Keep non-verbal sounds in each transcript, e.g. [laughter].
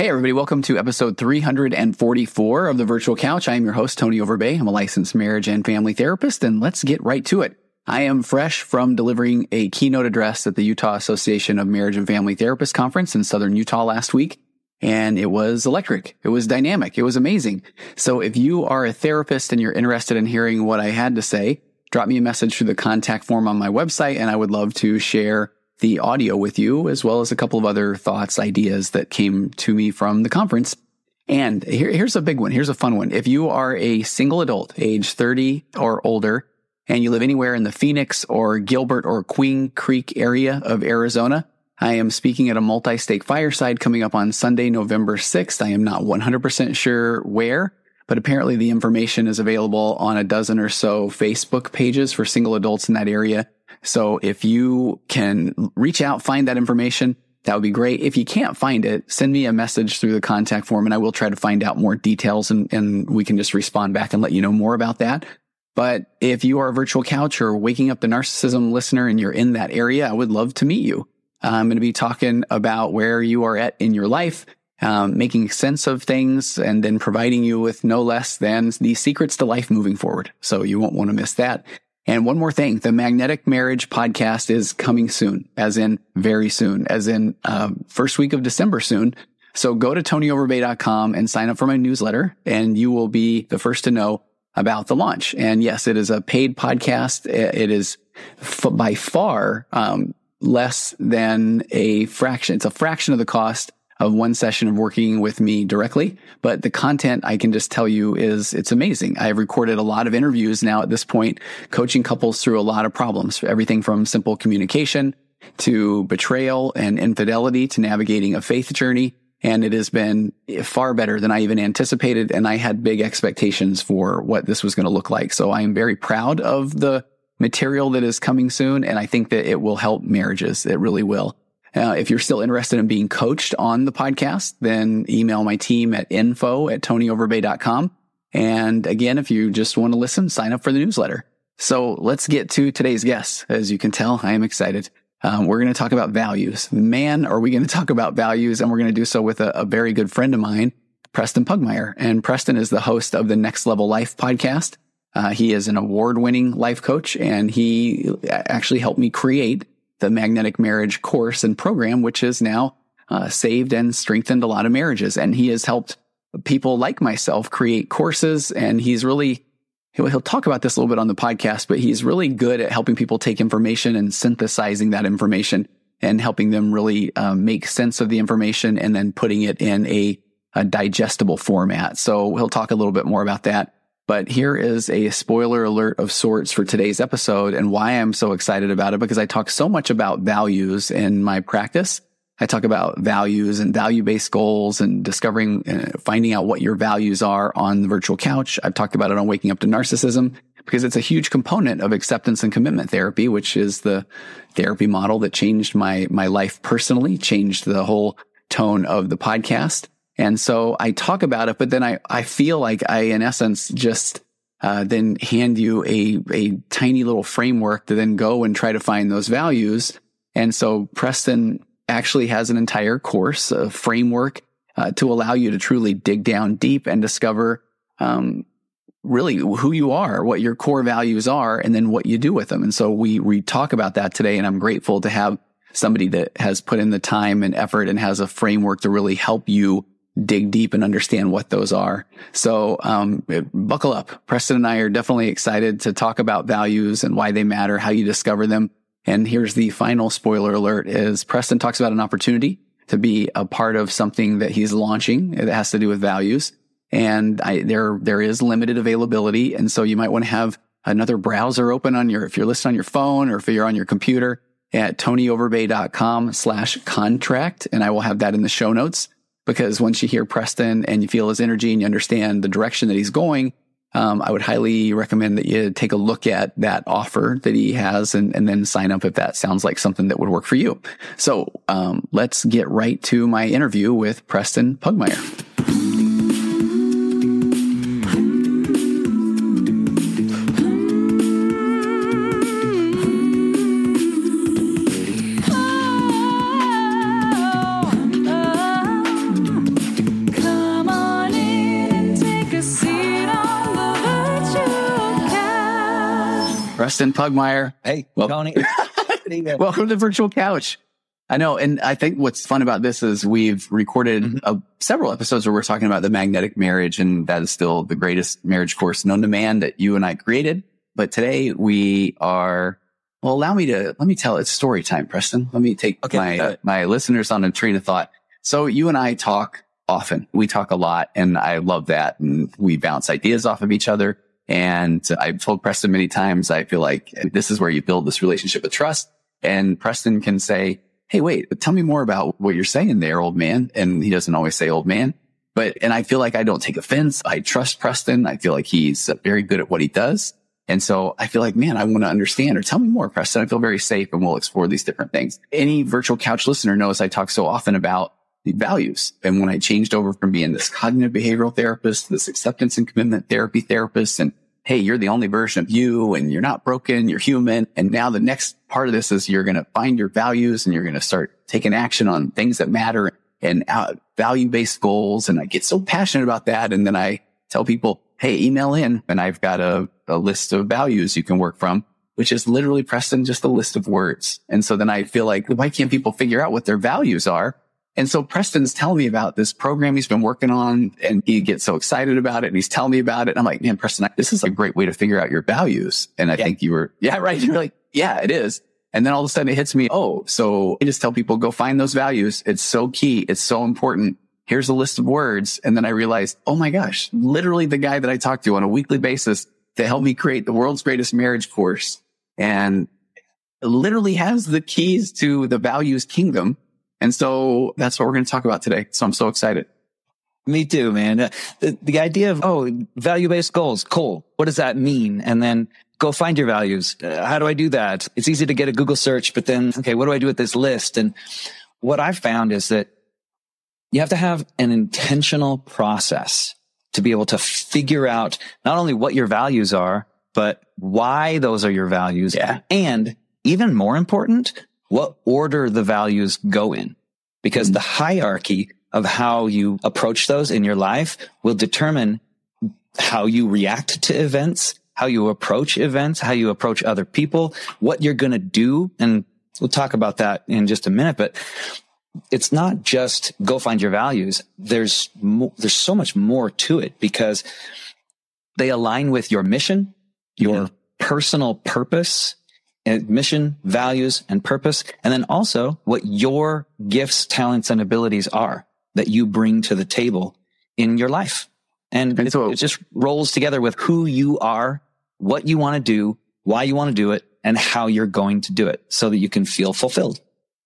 Hey, everybody, welcome to episode 344 of the Virtual Couch. I am your host, Tony Overbay. I'm a licensed marriage and family therapist, and let's get right to it. I am fresh from delivering a keynote address at the Utah Association of Marriage and Family Therapists Conference in Southern Utah last week. And it was electric. It was dynamic. It was amazing. So if you are a therapist and you're interested in hearing what I had to say, drop me a message through the contact form on my website and I would love to share the audio with you, as well as a couple of other thoughts, ideas that came to me from the conference. And here, here's a big one. Here's a fun one. If you are a single adult, age 30 or older, and you live anywhere in the Phoenix or Gilbert or Queen Creek area of Arizona, I am speaking at a multi-state fireside coming up on Sunday, November 6th. I am not 100% sure where, but apparently the information is available on a dozen or so Facebook pages for single adults in that area. So if you can reach out, find that information, that would be great. If you can't find it, send me a message through the contact form and I will try to find out more details and, and we can just respond back and let you know more about that. But if you are a virtual couch or waking up to narcissism listener and you're in that area, I would love to meet you. I'm going to be talking about where you are at in your life, um, making sense of things, and then providing you with no less than the secrets to life moving forward. So you won't want to miss that. And one more thing, the Magnetic Marriage podcast is coming soon, as in very soon, as in uh, first week of December soon. So go to tonyoverbay.com and sign up for my newsletter, and you will be the first to know about the launch. And yes, it is a paid podcast. It is f- by far um, less than a fraction. It's a fraction of the cost of one session of working with me directly. But the content I can just tell you is it's amazing. I've recorded a lot of interviews now at this point, coaching couples through a lot of problems, everything from simple communication to betrayal and infidelity to navigating a faith journey. And it has been far better than I even anticipated. And I had big expectations for what this was going to look like. So I am very proud of the material that is coming soon. And I think that it will help marriages. It really will. Uh, if you're still interested in being coached on the podcast, then email my team at info at tonyoverbay.com. And again, if you just want to listen, sign up for the newsletter. So let's get to today's guest. As you can tell, I am excited. Um, we're going to talk about values. Man, are we going [laughs] to talk about values? And we're going to do so with a, a very good friend of mine, Preston Pugmire. And Preston is the host of the Next Level Life podcast. Uh, he is an award winning life coach and he actually helped me create the magnetic marriage course and program, which has now uh, saved and strengthened a lot of marriages. And he has helped people like myself create courses. And he's really, he'll, he'll talk about this a little bit on the podcast, but he's really good at helping people take information and synthesizing that information and helping them really um, make sense of the information and then putting it in a, a digestible format. So he'll talk a little bit more about that. But here is a spoiler alert of sorts for today's episode and why I'm so excited about it because I talk so much about values in my practice. I talk about values and value based goals and discovering, uh, finding out what your values are on the virtual couch. I've talked about it on waking up to narcissism because it's a huge component of acceptance and commitment therapy, which is the therapy model that changed my, my life personally, changed the whole tone of the podcast. And so I talk about it, but then I, I feel like I, in essence, just uh, then hand you a, a tiny little framework to then go and try to find those values. And so Preston actually has an entire course, a framework uh, to allow you to truly dig down deep and discover um, really who you are, what your core values are, and then what you do with them. And so we we talk about that today, and I'm grateful to have somebody that has put in the time and effort and has a framework to really help you dig deep and understand what those are. So, um, buckle up. Preston and I are definitely excited to talk about values and why they matter, how you discover them. And here's the final spoiler alert is Preston talks about an opportunity to be a part of something that he's launching that has to do with values. And I, there, there is limited availability. And so you might want to have another browser open on your, if you're listening on your phone or if you're on your computer at tonyoverbay.com slash contract. And I will have that in the show notes because once you hear Preston and you feel his energy and you understand the direction that he's going, um, I would highly recommend that you take a look at that offer that he has and, and then sign up if that sounds like something that would work for you. So um, let's get right to my interview with Preston Pugmire. Preston Pugmire. Hey, Well- Tony. [laughs] Welcome to the virtual couch. I know. And I think what's fun about this is we've recorded Mhm. uh, several episodes where we're talking about the magnetic marriage. And that is still the greatest marriage course known to man that you and I created. But today we are, well, allow me to, let me tell it's story time, Preston. Let me take Okay, my, it. my listeners on a train of thought. So you and I talk often. We talk a lot and I love that. And we bounce ideas off of each other. And I've told Preston many times, I feel like this is where you build this relationship of trust. And Preston can say, Hey, wait, tell me more about what you're saying there, old man. And he doesn't always say old man, but, and I feel like I don't take offense. I trust Preston. I feel like he's very good at what he does. And so I feel like, man, I want to understand or tell me more, Preston. I feel very safe and we'll explore these different things. Any virtual couch listener knows I talk so often about the values. And when I changed over from being this cognitive behavioral therapist, this acceptance and commitment therapy therapist, and hey, you're the only version of you and you're not broken, you're human. And now the next part of this is you're going to find your values and you're going to start taking action on things that matter and uh, value based goals. And I get so passionate about that. And then I tell people, Hey, email in and I've got a, a list of values you can work from, which is literally Preston, just a list of words. And so then I feel like, why can't people figure out what their values are? And so Preston's telling me about this program he's been working on and he gets so excited about it and he's telling me about it. And I'm like, man, Preston, this is a great way to figure out your values. And I Yeah. think you were, yeah, right. [laughs] You're like, yeah, it is. And then all of a sudden it hits me. Oh, so I just tell people go find those values. It's so key. It's so important. Here's a list of words. And then I realized, oh my gosh, literally the guy that I talk to on a weekly basis to help me create the world's greatest marriage course and literally has the keys to the values kingdom. And so that's what we're going to talk about today. So I'm so excited. Me too, man. Uh, The, the idea of, oh, value based goals. Cool. What does that mean? And then go find your values. Uh, how do I do that? It's easy to get a Google search, but then, okay, what do I do with this list? And what I've found is that you have to have an intentional process to be able to figure out not only what your values are, but why those are your values. Yeah. And even more important, what order the values go in. Because the hierarchy of how you approach those in your life will determine how you react to events, how you approach events, how you approach other people, what you're going to do. And we'll talk about that in just a minute, but it's not just go find your values. There's mo- there's so much more to it because they align with your mission, your mm-hmm. personal purpose, mission, values, and purpose, and then also what your gifts, talents, and abilities are that you bring to the table in your life. And, And it, so- it just rolls together with who you are, what you want to do, why you want to do it, and how you're going to do it so that you can feel fulfilled.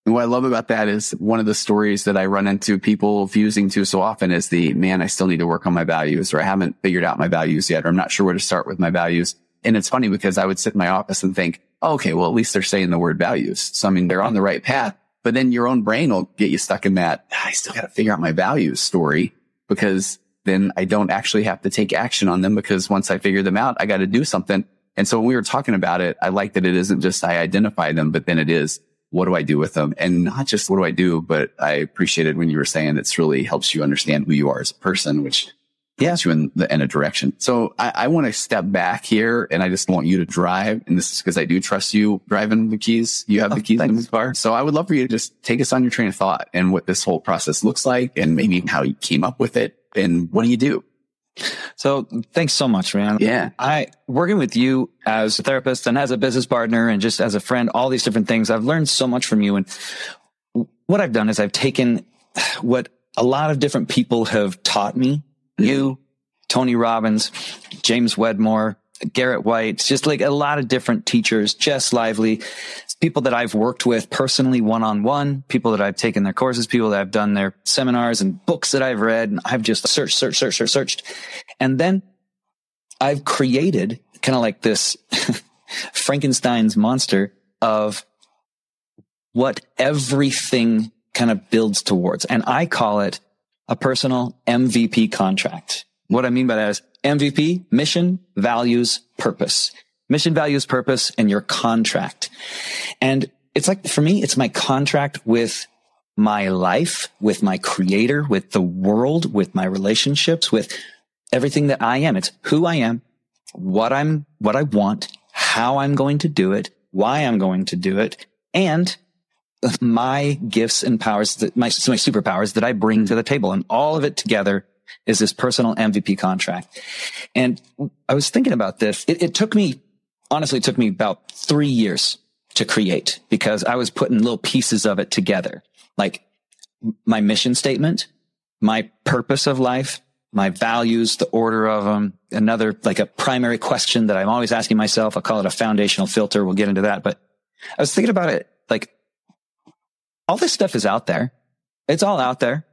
And what I love about that is one of the stories that I run into people fusing to so often is the man, I still need to work on my values or I haven't figured out my values yet, or I'm not sure where to start with my values. And it's funny because I would sit in my office and think, oh, okay, well, at least they're saying the word values. So I mean, they're on the right path, but then your own brain will get you stuck in that. "Ah, I still got to figure out my values story because then I don't actually have to take action on them because once I figure them out, I got to do something. And so when we were talking about it, I like that it isn't just I identify them, but then it is what do I do with them? And not just what do I do, but I appreciated when you were saying it's really helps you understand who you are as a person, which Yeah. puts you in the in a direction. So I, I want to step back here and I just want you to drive. And this is because I do trust you driving the keys. You have Oh, the keys in thanks. the car. So I would love for you to just take us on your train of thought and what this whole process looks like and maybe how you came up with it and what do you do? So thanks so much, man. Yeah. I working with you as a therapist and as a business partner and just as a friend, all these different things. I've learned so much from you. And what I've done is I've taken what a lot of different people have taught me. You, Tony Robbins, James Wedmore, Garrett White, just like a lot of different teachers, Jess Lively, people that I've worked with personally one on one, people that I've taken their courses, people that I've done their seminars and books that I've read. And I've just searched, searched, searched, searched, searched. And then I've created kind of like this [laughs] Frankenstein's monster of what everything kind of builds towards. And I call it a personal MVP contract. What I mean by that is MVP, mission, values, purpose. Mission, values, purpose, and your contract. And it's like, for me, it's my contract with my life, with my creator, with the world, with my relationships, with everything that I am. It's who I am, what I'm, what I want, how I'm going to do it, why I'm going to do it, and my gifts and powers that my, my superpowers that I bring to the table. And all of it together is this personal MVP contract. And I was thinking about this. It, it took me, honestly, it took me about three years to create because I was putting little pieces of it together, like my mission statement, my purpose of life, my values, the order of them, another like a primary question that I'm always asking myself. I'll call it a foundational filter. We'll get into that. But I was thinking about it like all this stuff is out there. It's all out there.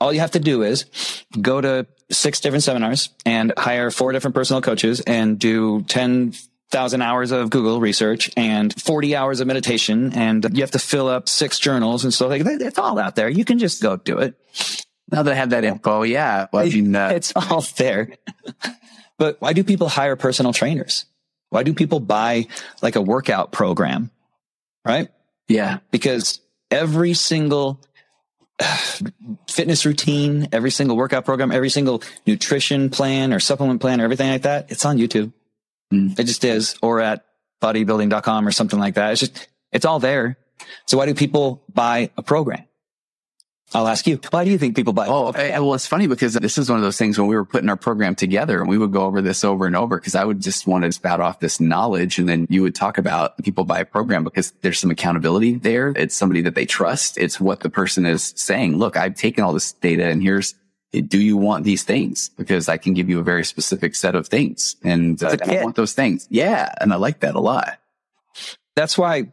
All you have to do is go to six different seminars and hire four different personal coaches and do 10,000 hours of Google research and 40 hours of meditation. And you have to fill up six journals and stuff like that. It's all out there. You can just go do it. Now that I have that info, yeah. Well, mean, uh, it's all there. [laughs] but why do people hire personal trainers? Why do people buy like a workout program? Right? Yeah. Because every single [sighs] fitness routine, every single workout program, every single nutrition plan or supplement plan or everything like that, it's on YouTube. Mm. It just is, or at bodybuilding.com or something like that. It's just, it's all there. So why do people buy a program? I'll ask you. Why do you think people buy? Oh, well, it's funny because this is one of those things when we were putting our program together and we would go over this over and over because I would just want to spout off this knowledge. And then you would talk about people buy a program because there's some accountability there. It's somebody that they trust. It's what the person is saying. Look, I've taken all this data and here's, do you want these things? Because I can give you a very specific set of things and uh, I want those things. Yeah. And I like that a lot. That's why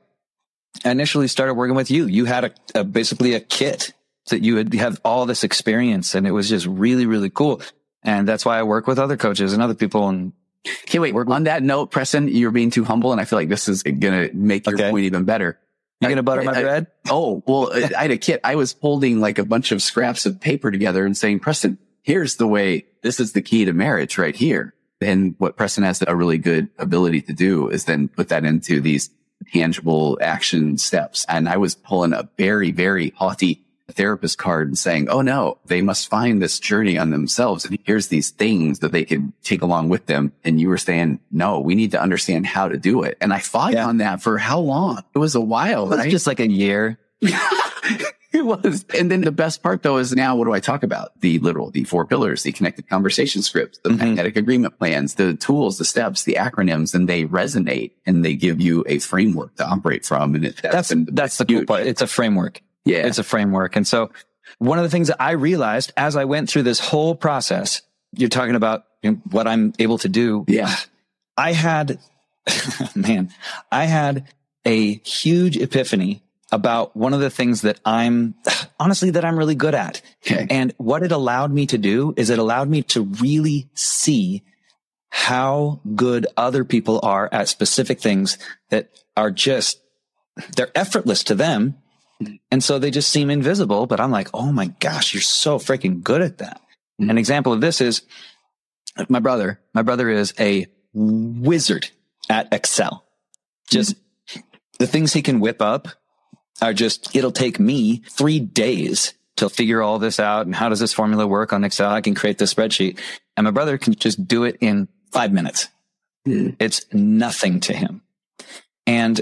I initially started working with you. You had a, a basically a kit that you would have all this experience and it was just really, really cool. And that's why I work with other coaches and other people and Okay, wait. On that note, Preston, you're being too humble, and I feel like this is going to make your okay. point even better. You're gonna butter my I, bread? oh, well, I had a kit. I was holding like a bunch of scraps of paper together and saying, Preston, here's the way. This is the key to marriage right here. And what Preston has a really good ability to do is then put that into these tangible action steps. And I was pulling a very, very haughty therapist card and saying, Oh no, they must find this journey on themselves. And here's these things that they could take along with them. And you were saying, no, we need to understand how to do it. And I fought yeah. on that for how long? It was a while. It was right? just like a year. [laughs] it was. And then the best part though is now what do I talk about? The literal, the four pillars, the connected conversation scripts, the mm-hmm. magnetic agreement plans, the tools, the steps, the acronyms, and they resonate and they give you a framework to operate from. And it, that's, that's, that's the cool part. It's a framework. Yeah. It's a framework. And so one of the things that I realized as I went through this whole process, you're talking about you know, what I'm able to do. Yeah. I had, [laughs] man, I had a huge epiphany about one of the things that I'm honestly that I'm really good at. Okay. And what it allowed me to do is it allowed me to really see how good other people are at specific things that are just, they're effortless to them and so they just seem invisible, but I'm like, oh my gosh, you're so freaking good at that. Mm-hmm. An example of this is my brother. My brother is a wizard at Excel. Just mm-hmm. the things he can whip up are just, it'll take me three days to figure all this out. And how does this formula work on Excel? I can create this spreadsheet and my brother can just do it in five minutes. Mm-hmm. It's nothing to him. And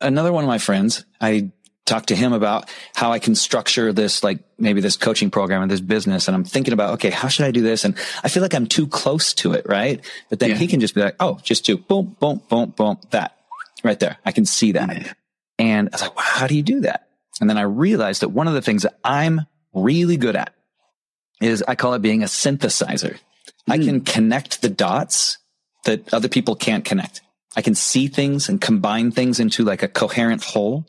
another one of my friends, I talk to him about how I can structure this, like maybe this coaching program and this business. And I'm thinking about, okay, how should I do this? And I feel like I'm too close to it, right? But then yeah. he can just be like, oh, just do boom, boom, boom, boom, that right there. I can see that. And I was like, wow, how do you do that? And then I realized that one of the things that I'm really good at is I call it being a synthesizer. Mm. I can connect the dots that other people can't connect. I can see things and combine things into like a coherent whole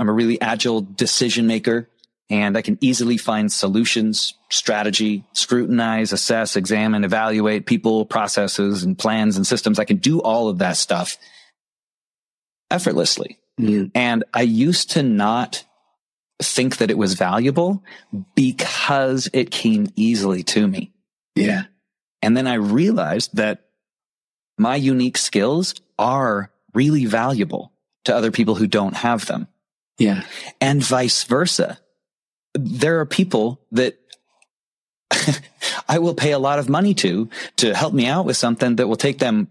I'm a really agile decision maker and I can easily find solutions, strategy, scrutinize, assess, examine, evaluate people, processes and plans and systems. I can do all of that stuff effortlessly. And I used to not think that it was valuable because it came easily to me. Yeah. And then I realized that my unique skills are really valuable to other people who don't have them. Yeah. And vice versa. There are people that [laughs] I will pay a lot of money to, to help me out with something that will take them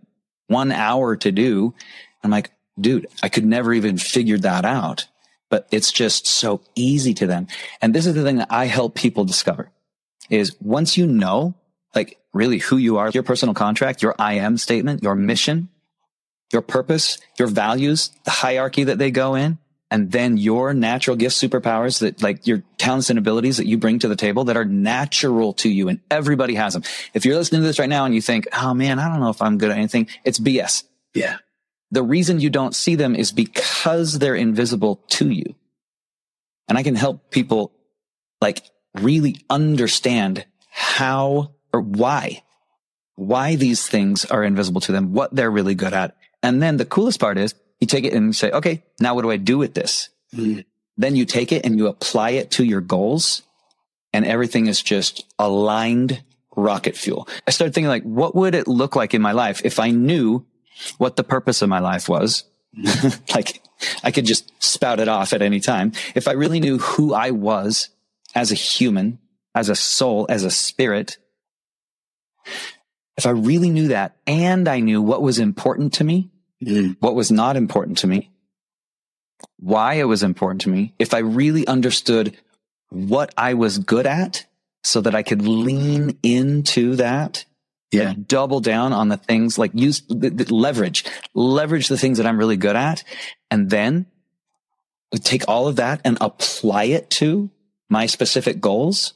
one hour to do. I'm like, dude, I could never even figure that out, but it's just so easy to them. And this is the thing that I help people discover is once you know, like really who you are, your personal contract, your I am statement, your mission, your purpose, your values, the hierarchy that they go in, and then your natural gifts, superpowers that like your talents and abilities that you bring to the table that are natural to you and everybody has them. If you're listening to this right now and you think, Oh man, I don't know if I'm good at anything. It's BS. Yeah. The reason you don't see them is because they're invisible to you. And I can help people like really understand how or why, why these things are invisible to them, what they're really good at. And then the coolest part is you take it and you say, okay, now what do I do with this? Mm-hmm. Then you take it and you apply it to your goals and everything is just aligned rocket fuel. I started thinking like, what would it look like in my life if I knew what the purpose of my life was? [laughs] like I could just spout it off at any time. If I really knew who I was as a human, as a soul, as a spirit, if I really knew that and I knew what was important to me, mm. what was not important to me, why it was important to me, if I really understood what I was good at so that I could lean into that yeah. double down on the things like use the, the leverage, leverage the things that I'm really good at. And then take all of that and apply it to my specific goals.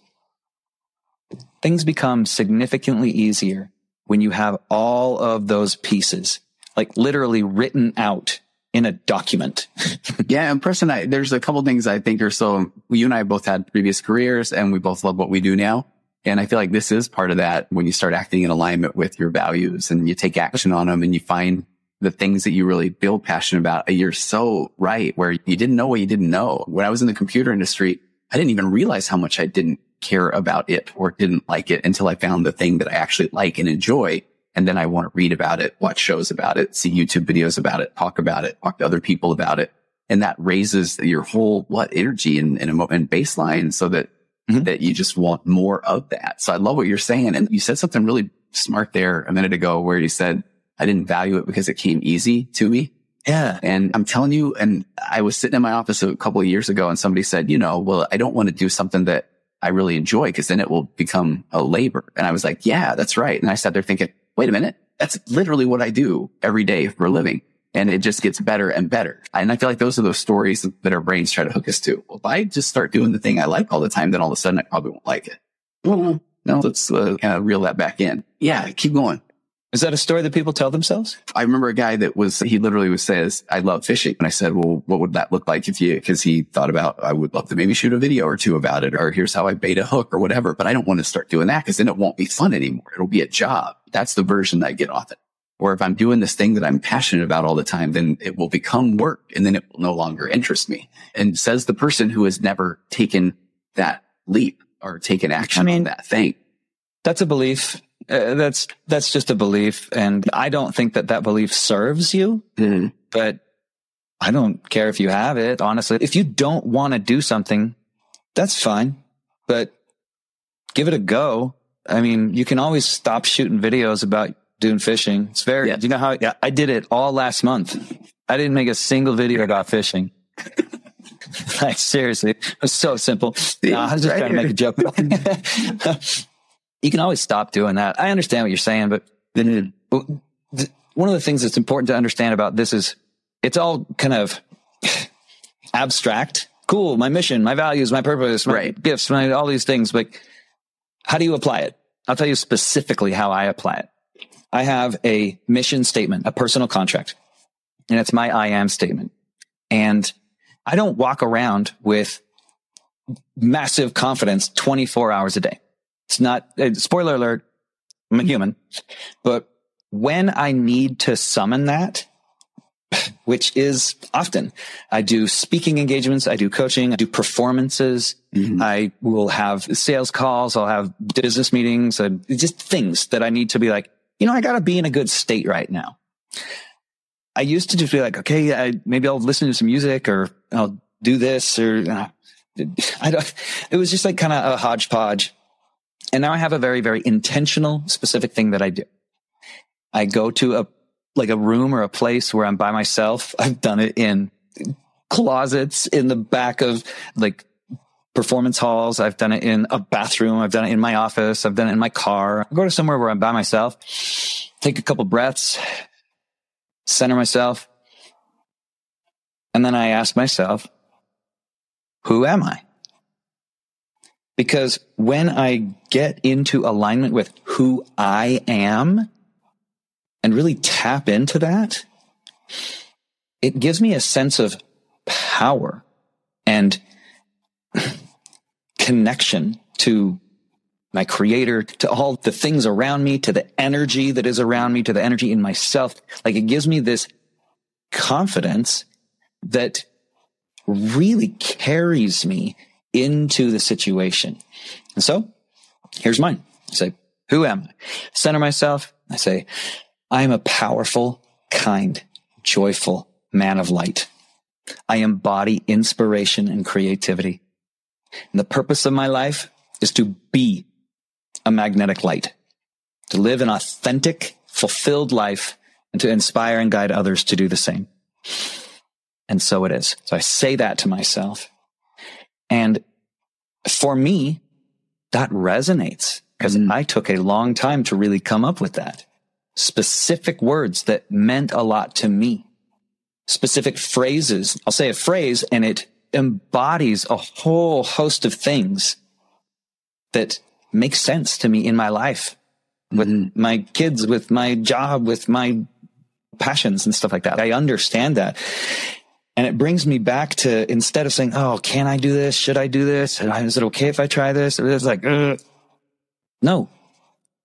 Things become significantly easier when you have all of those pieces, like literally written out in a document. [laughs] yeah. And Preston, I, there's a couple things I think are so, you and I both had previous careers and we both love what we do now. And I feel like this is part of that when you start acting in alignment with your values and you take action on them and you find the things that you really feel passionate about. Uh, you're so right where you didn't know what you didn't know. When I was in the computer industry, I didn't even realize how much I didn't care about it or didn't like it until I found the thing that I actually like and enjoy. And then I want to read about it, watch shows about it, see YouTube videos about it, talk about it, talk to other people about it. And that raises your whole what energy and, and, and baseline so that mm-hmm. that you just want more of that. So I love what you're saying. And you said something really smart there a minute ago where you said, I didn't value it because it came easy to me. Yeah. And I'm telling you, and I was sitting in my office a couple of years ago and somebody said, you know, well, I don't want to do something that I really enjoy because then it will become a labor. And I was like, yeah, that's right. And I sat there thinking, wait a minute. That's literally what I do every day for a living and it just gets better and better. And I feel like those are those stories that our brains try to hook us to. Well, if I just start doing the thing I like all the time, then all of a sudden I probably won't like it. Well, no, let's uh, kind of reel that back in. Yeah, keep going. Is that a story that people tell themselves? I remember a guy that was, he literally was says, I love fishing. And I said, well, what would that look like if you, cause he thought about, I would love to maybe shoot a video or two about it, or here's how I bait a hook or whatever. But I don't want to start doing that because then it won't be fun anymore. It'll be a job. That's the version I get off it. Or if I'm doing this thing that I'm passionate about all the time, then it will become work and then it will no longer interest me. And says the person who has never taken that leap or taken action I mean, on that thing. That's a belief. Uh, that's, that's just a belief. And I don't think that that belief serves you, mm-hmm. but I don't care if you have it. Honestly, if you don't want to do something, that's fine, but give it a go. I mean, you can always stop shooting videos about doing fishing. It's very, yeah. you know how, yeah, I did it all last month. I didn't make a single video about fishing. [laughs] like seriously, it was so simple. No, I was just right trying here. to make a joke. [laughs] [laughs] you can always stop doing that. I understand what you're saying, but then one of the things that's important to understand about this is it's all kind of [sighs] abstract. Cool. My mission, my values, my purpose, my right. gifts, my, all these things. But how do you apply it? I'll tell you specifically how I apply it. I have a mission statement, a personal contract, and it's my I am statement. And I don't walk around with massive confidence 24 hours a day. It's not, uh, spoiler alert, I'm a human, but when I need to summon that, [laughs] which is often. I do speaking engagements. I do coaching. I do performances. Mm-hmm. I will have sales calls. I'll have business meetings, uh, just things that I need to be like, you know, I got to be in a good state right now. I used to just be like, okay, I, maybe I'll listen to some music or I'll do this or uh, I don't, it was just like kind of a hodgepodge. And now I have a very, very intentional, specific thing that I do. I go to a like a room or a place where I'm by myself. [laughs] I've done it in closets in the back of like performance halls. I've done it in a bathroom. I've done it in my office. I've done it in my car. I go to somewhere where I'm by myself, take a couple breaths, center myself. And then I ask myself, who am I? Because when I get into alignment with who I am and really tap into that, it gives me a sense of power and [clears throat] connection to my creator, to all the things around me, to the energy that is around me, to the energy in myself. Like it gives me this confidence that really carries me into the situation. And so here's mine. I say, who am I? Center myself. I say, I am a powerful, kind, joyful man of light. I embody inspiration and creativity. And the purpose of my life is to be a magnetic light, to live an authentic, fulfilled life and to inspire and guide others to do the same. And so it is. So I say that to myself. And for me, that resonates because mm. I took a long time to really come up with that. Specific words that meant a lot to me. Specific phrases. I'll say a phrase and it embodies a whole host of things that make sense to me in my life with mm-hmm. my kids, with my job, with my passions and stuff like that. I understand that. And it brings me back to instead of saying, Oh, can I do this? Should I do this? Is it okay if I try this? It's like, Ugh. no,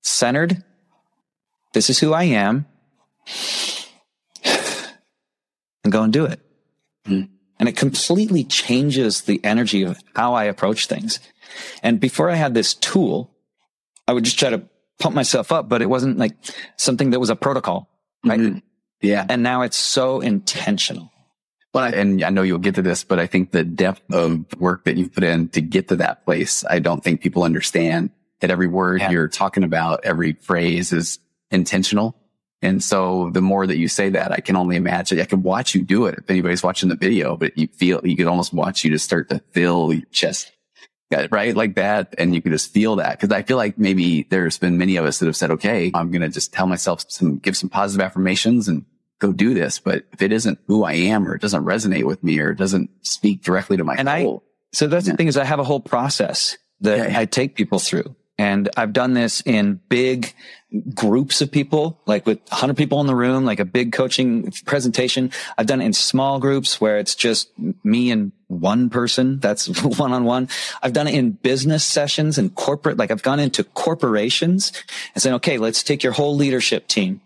centered. This is who I am [sighs] and go and do it. Mm-hmm. And it completely changes the energy of how I approach things. And before I had this tool, I would just try to pump myself up, but it wasn't like something that was a protocol, right? Mm-hmm. Yeah. And now it's so intentional. Well, and I know you'll get to this, but I think the depth of work that you've put in to get to that place, I don't think people understand that every word yeah. you're talking about, every phrase is intentional. And so the more that you say that, I can only imagine, I can watch you do it. If anybody's watching the video, but you feel, you could almost watch you to start to fill your chest, right? Like that. And you can just feel that. Cause I feel like maybe there's been many of us that have said, okay, I'm going to just tell myself some, give some positive affirmations and go do this. But if it isn't who I am or it doesn't resonate with me or it doesn't speak directly to my and soul. I, so that's yeah. the thing is I have a whole process that yeah, yeah. I take people through. And I've done this in big groups of people, like with 100 people in the room, like a big coaching presentation. I've done it in small groups where it's just me and one person. That's one on one. I've done it in business sessions and corporate, like I've gone into corporations and said, okay, let's take your whole leadership team.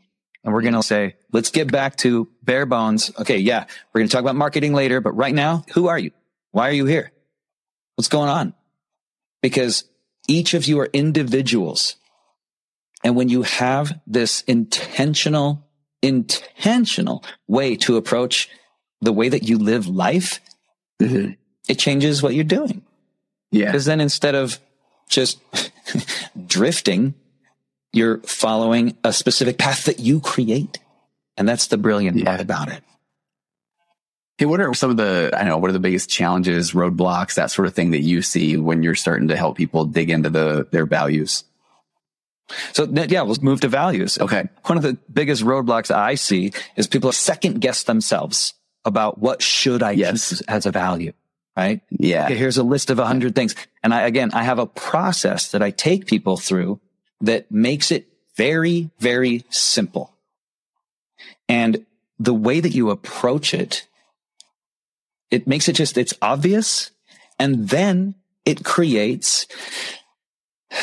And we're going to say, let's get back to bare bones. Okay. Yeah. We're going to talk about marketing later, but right now, who are you? Why are you here? What's going on? Because each of you are individuals. And when you have this intentional, intentional way to approach the way that you live life, mm-hmm. it changes what you're doing. Yeah. Because then instead of just [laughs] drifting, you're following a specific path that you create. And that's the brilliant yeah. part about it. Hey, what are some of the, I know, what are the biggest challenges, roadblocks, that sort of thing that you see when you're starting to help people dig into the, their values? So yeah, let's move to values. Okay. One of the biggest roadblocks I see is people second guess themselves about what should I yes. as a value, right? Yeah. Okay, here's a list of a hundred things. And I, again, I have a process that I take people through that makes it very, very simple. And the way that you approach it it makes it just, it's obvious. And then it creates [sighs]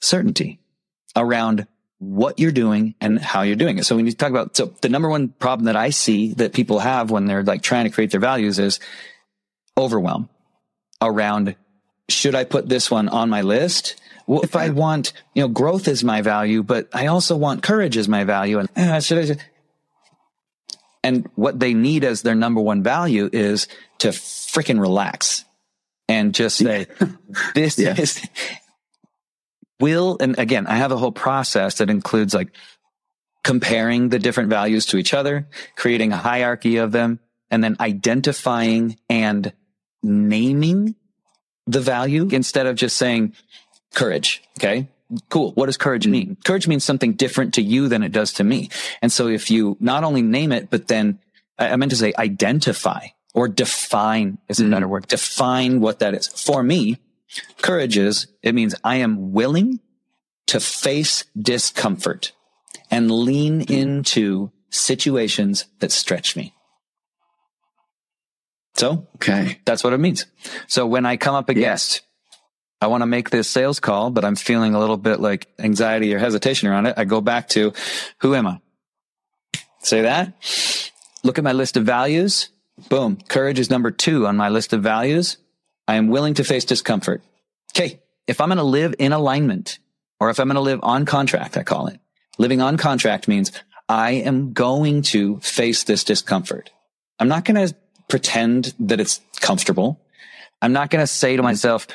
certainty around what you're doing and how you're doing it. So when you talk about, so the number one problem that I see that people have when they're like trying to create their values is overwhelm around, should I put this one on my list? Well, if I want, you know, growth is my value, but I also want courage as my value. And uh, should I, and what they need as their number one value is to freaking relax and just say, [laughs] this yeah. is will. And again, I have a whole process that includes like comparing the different values to each other, creating a hierarchy of them, and then identifying and naming the value instead of just saying courage. Okay. Cool. What does courage mean? Mm-hmm. Courage means something different to you than it does to me. And so if you not only name it, but then I meant to say identify or define is a better mm-hmm. word. Define what that is. For me, courage is, it means I am willing to face discomfort and lean mm-hmm. into situations that stretch me. So, Okay. that's what it means. So when I come up against, I want to make this sales call, but I'm feeling a little bit like anxiety or hesitation around it. I go back to who am I? Say that. Look at my list of values. Boom. Courage is number two on my list of values. I am willing to face discomfort. Okay. If I'm going to live in alignment or if I'm going to live on contract, I call it living on contract means I am going to face this discomfort. I'm not going to pretend that it's comfortable. I'm not going to say to myself,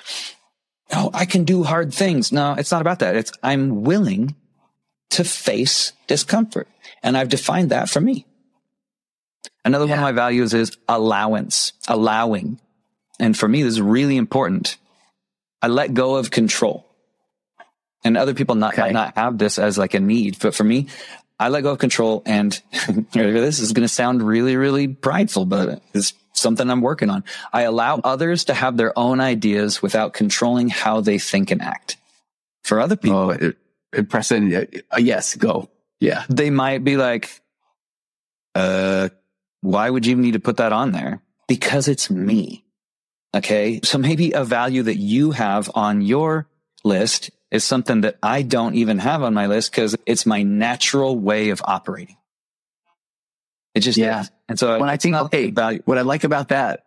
oh, I can do hard things. No, it's not about that. It's I'm willing to face discomfort. And I've defined that for me. Another one of my values is allowance, allowing. And for me, this is really important. I let go of control. And other people not, Okay. might not have this as like a need, but for me, I let go of control and [laughs] this is going to sound really, really prideful, but it's something I'm working on. I allow others to have their own ideas without controlling how they think and act. For other people, Oh, it, it, Preston, uh, uh, yes, go. Yeah. they might be like, uh, why would you need to put that on there? Because it's me. Okay. So maybe a value that you have on your list is something that I don't even have on my list because it's my natural way of operating. It just Yeah. is. And so When I think, hey, value. what I like about that,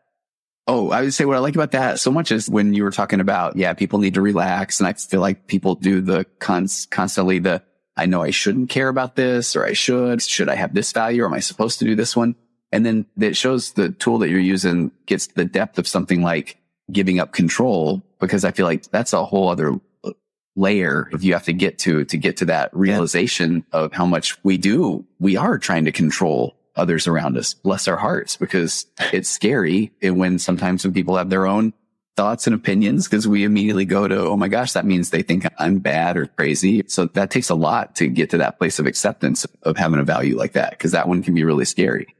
oh, I would say what I like about that so much is when you were talking about, yeah, people need to relax. And I feel like people do the cons- constantly the, I know I shouldn't care about this or I should. Should I have this value or am I supposed to do this one? And then it shows the tool that you're using gets the depth of something like giving up control because I feel like that's a whole other layer of you have to get to to get to that realization of how much we do we are trying to control others around us bless our hearts because it's scary when sometimes when people have their own thoughts and opinions because we immediately go to oh my gosh that means they think i'm bad or crazy so that takes a lot to get to that place of acceptance of having a value like that because that one can be really scary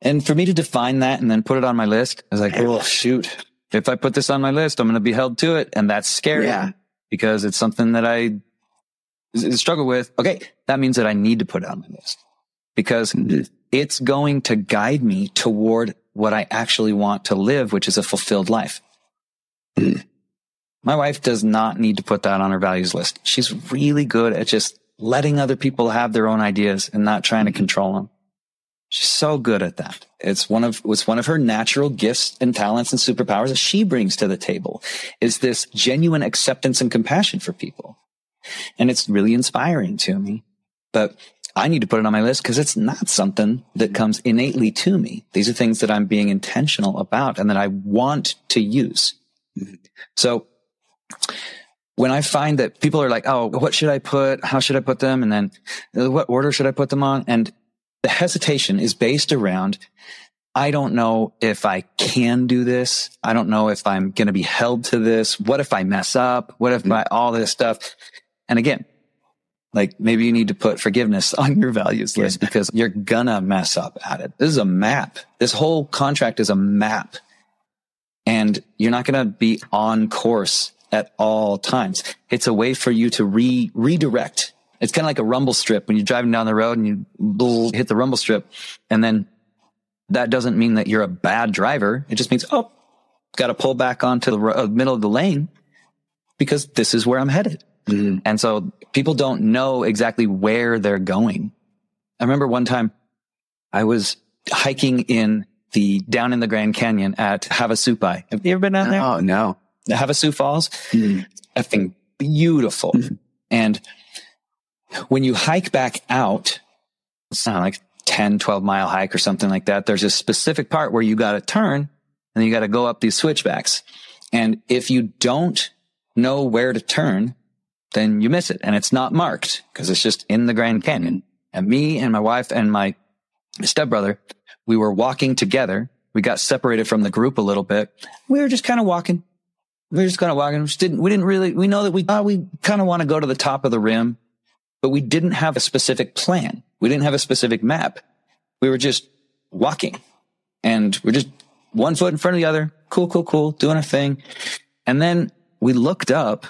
And for me to define that and then put it on my list, I was like, oh, shoot. If I put this on my list, I'm going to be held to it. And that's scary Yeah. because it's something that I struggle with. Okay. That means that I need to put it on my list because it's going to guide me toward what I actually want to live, which is a fulfilled life. My wife does not need to put that on her values list. She's really good at just letting other people have their own ideas and not trying to control them. She's so good at that. It's one of it's one of her natural gifts and talents and superpowers that she brings to the table is this genuine acceptance and compassion for people. And it's really inspiring to me. But I need to put it on my list because it's not something that comes innately to me. These are things that I'm being intentional about and that I want to use. So when I find that people are like, Oh, what should I put? How should I put them? And then uh, what order should I put them on? And the hesitation is based around, I don't know if I can do this. I don't know if I'm going to be held to this. What if I mess up? What if I, all this stuff? And again, like maybe you need to put forgiveness [laughs] on your values list because you're gonna mess up at it. This is a map. This whole contract is a map and you're not to be on course at all times. It's a way for you to re redirect. It's kind of like a rumble strip when you're driving down the road and you [laughs] hit the rumble strip and then that doesn't mean that you're a bad driver. It just means, oh, got to pull back onto the uh, middle of the lane because this is where I'm headed. Mm-hmm. And so people don't know exactly where they're going. I remember one time I was hiking in the down in the Grand Canyon at Havasupai. Have you ever been down there? oh no Havasu Falls. Mm-hmm. That thing beautiful. Mm-hmm. And when you hike back out, it's not like 10, 12 mile hike or something like that. There's a specific part where you got to turn and you got to go up these switchbacks. And if you don't know where to turn, then you miss it. And it's not marked because it's just in the Grand Canyon. And me and my wife and my stepbrother, we were walking together. We got separated from the group a little bit. We were just kind of walking. We were just kind of walking. We didn't, we didn't really, we know that we, we kind of want to go to the top of the rim, but we didn't have a specific plan. We didn't have a specific map. We were just walking and we're just one foot in front of the other. Cool, cool, cool. Doing a thing. And then we looked up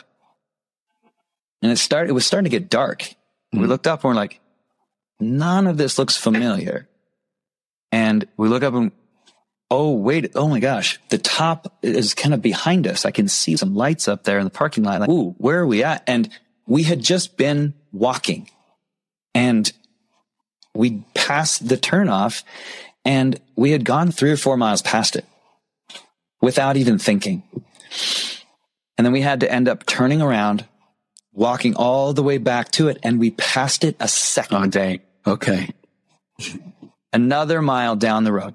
and it started, it was starting to get dark. Mm-hmm. We looked up and we're like, none of this looks familiar. And we look up and, oh, wait. Oh my gosh. The top is kind of behind us. I can see some lights up there in the parking lot. Like, ooh, where are we at? And we had just been walking and we passed the turnoff and we had gone three or four miles past it without even thinking. And then we had to end up turning around, walking all the way back to it. And we passed it a second oh, day. Okay. Another mile down the road.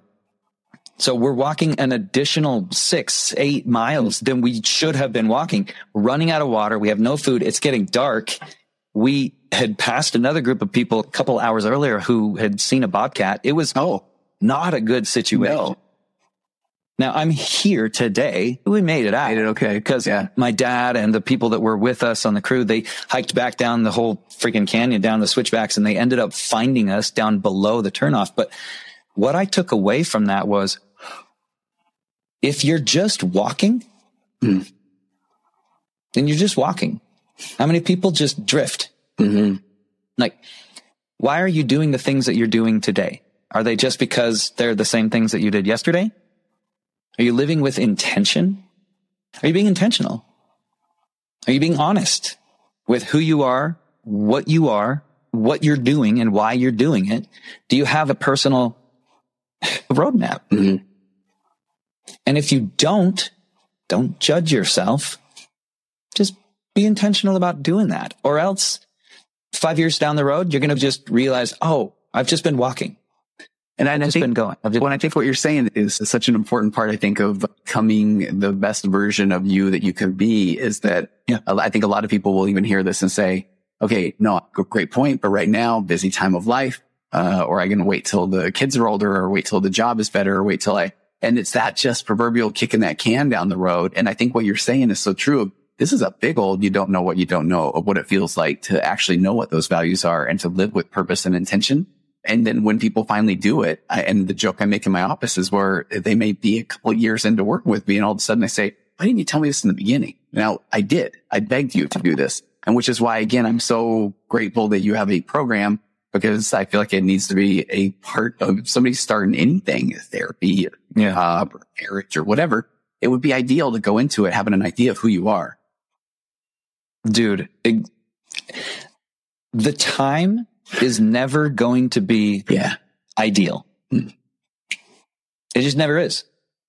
So we're walking an additional six, eight miles than we should have been walking, running out of water. We have no food. It's getting dark. We had passed another group of people a couple hours earlier who had seen a bobcat. It was oh, not a good situation. No. Now I'm here today. We made it out. Made it okay. Because yeah. my dad and the people that were with us on the crew, they hiked back down the whole freaking canyon, down the switchbacks, and they ended up finding us down below the turnoff. But what I took away from that was if you're just walking, mm. then you're just walking. How many people just drift? Mm-hmm. Like, why are you doing the things that you're doing today? Are they just because they're the same things that you did yesterday? Are you living with intention? Are you being intentional? Are you being honest with who you are, what you are, what you're doing and why you're doing it? Do you have a personal [laughs] roadmap? Mm-hmm. And if you don't, don't judge yourself. Just be intentional about doing that or else five years down the road, you're going to just realize, Oh, I've just been walking. And I, think, been going. Just, when I think what you're saying is such an important part, I think of coming the best version of you that you can be is that yeah. I think a lot of people will even hear this and say, okay, no, great point. But right now, busy time of life, uh, or I can wait till the kids are older or wait till the job is better or wait till I, and it's that just proverbial kicking that can down the road. And I think what you're saying is so true. This is a big old, you don't know what you don't know of what it feels like to actually know what those values are and to live with purpose and intention and then when people finally do it, I, and the joke I make in my office is where they may be a couple years into working with me and all of a sudden I say, why didn't you tell me this in the beginning? Now I did. I begged you to do this. And which is why, again, I'm so grateful that you have a program because I feel like it needs to be a part of somebody starting anything, therapy, or yeah. job or marriage or whatever. It would be ideal to go into it having an idea of who you are. Dude, it, the time is never going to be yeah. ideal. Mm. It just never is.